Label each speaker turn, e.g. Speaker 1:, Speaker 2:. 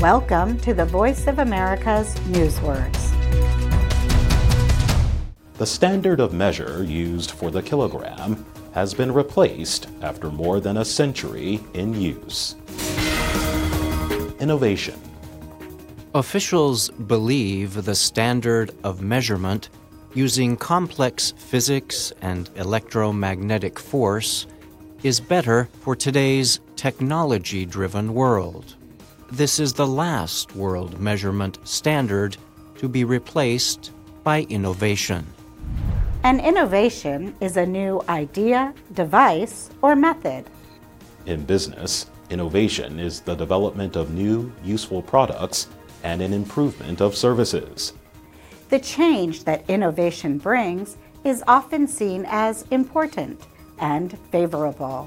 Speaker 1: Welcome to the Voice of America's Newswords.
Speaker 2: The standard of measure used for the kilogram has been replaced after more than a century in use. Innovation.
Speaker 3: Officials believe the standard of measurement using complex physics and electromagnetic force is better for today's technology driven world. This is the last world measurement standard to be replaced by innovation.
Speaker 1: An innovation is a new idea, device, or method.
Speaker 2: In business, innovation is the development of new, useful products and an improvement of services.
Speaker 1: The change that innovation brings is often seen as important and favorable.